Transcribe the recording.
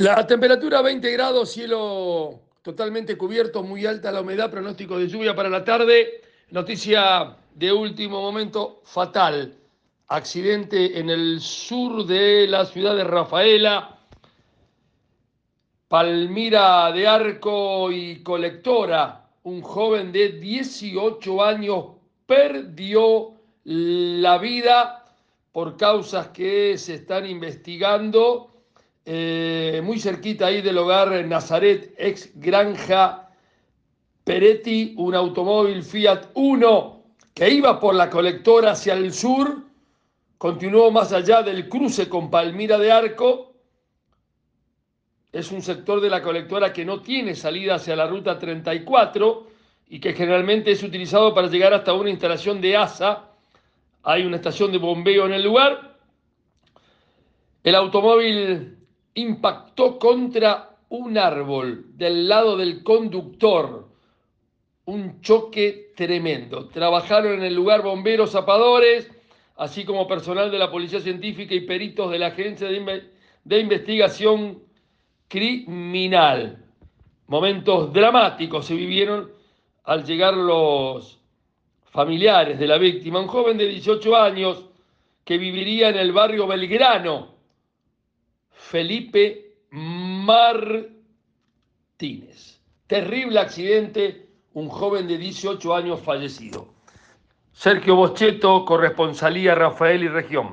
La temperatura 20 grados, cielo totalmente cubierto, muy alta la humedad, pronóstico de lluvia para la tarde. Noticia de último momento fatal. Accidente en el sur de la ciudad de Rafaela. Palmira de Arco y Colectora, un joven de 18 años perdió la vida por causas que se están investigando eh, muy cerquita ahí del hogar Nazaret, ex Granja Peretti, un automóvil Fiat Uno que iba por la colectora hacia el sur, continuó más allá del cruce con Palmira de Arco. Es un sector de la colectora que no tiene salida hacia la ruta 34 y que generalmente es utilizado para llegar hasta una instalación de ASA. Hay una estación de bombeo en el lugar. El automóvil impactó contra un árbol del lado del conductor. Un choque tremendo. Trabajaron en el lugar bomberos, zapadores, así como personal de la Policía Científica y peritos de la Agencia de, Investigación Criminal. Momentos dramáticos se vivieron al llegar los familiares de la víctima, un joven de 18 años que viviría en el barrio Belgrano, Felipe Martínez. Terrible accidente, un joven de 18 años fallecido. Sergio Boscheto, corresponsalía Rafael y Región.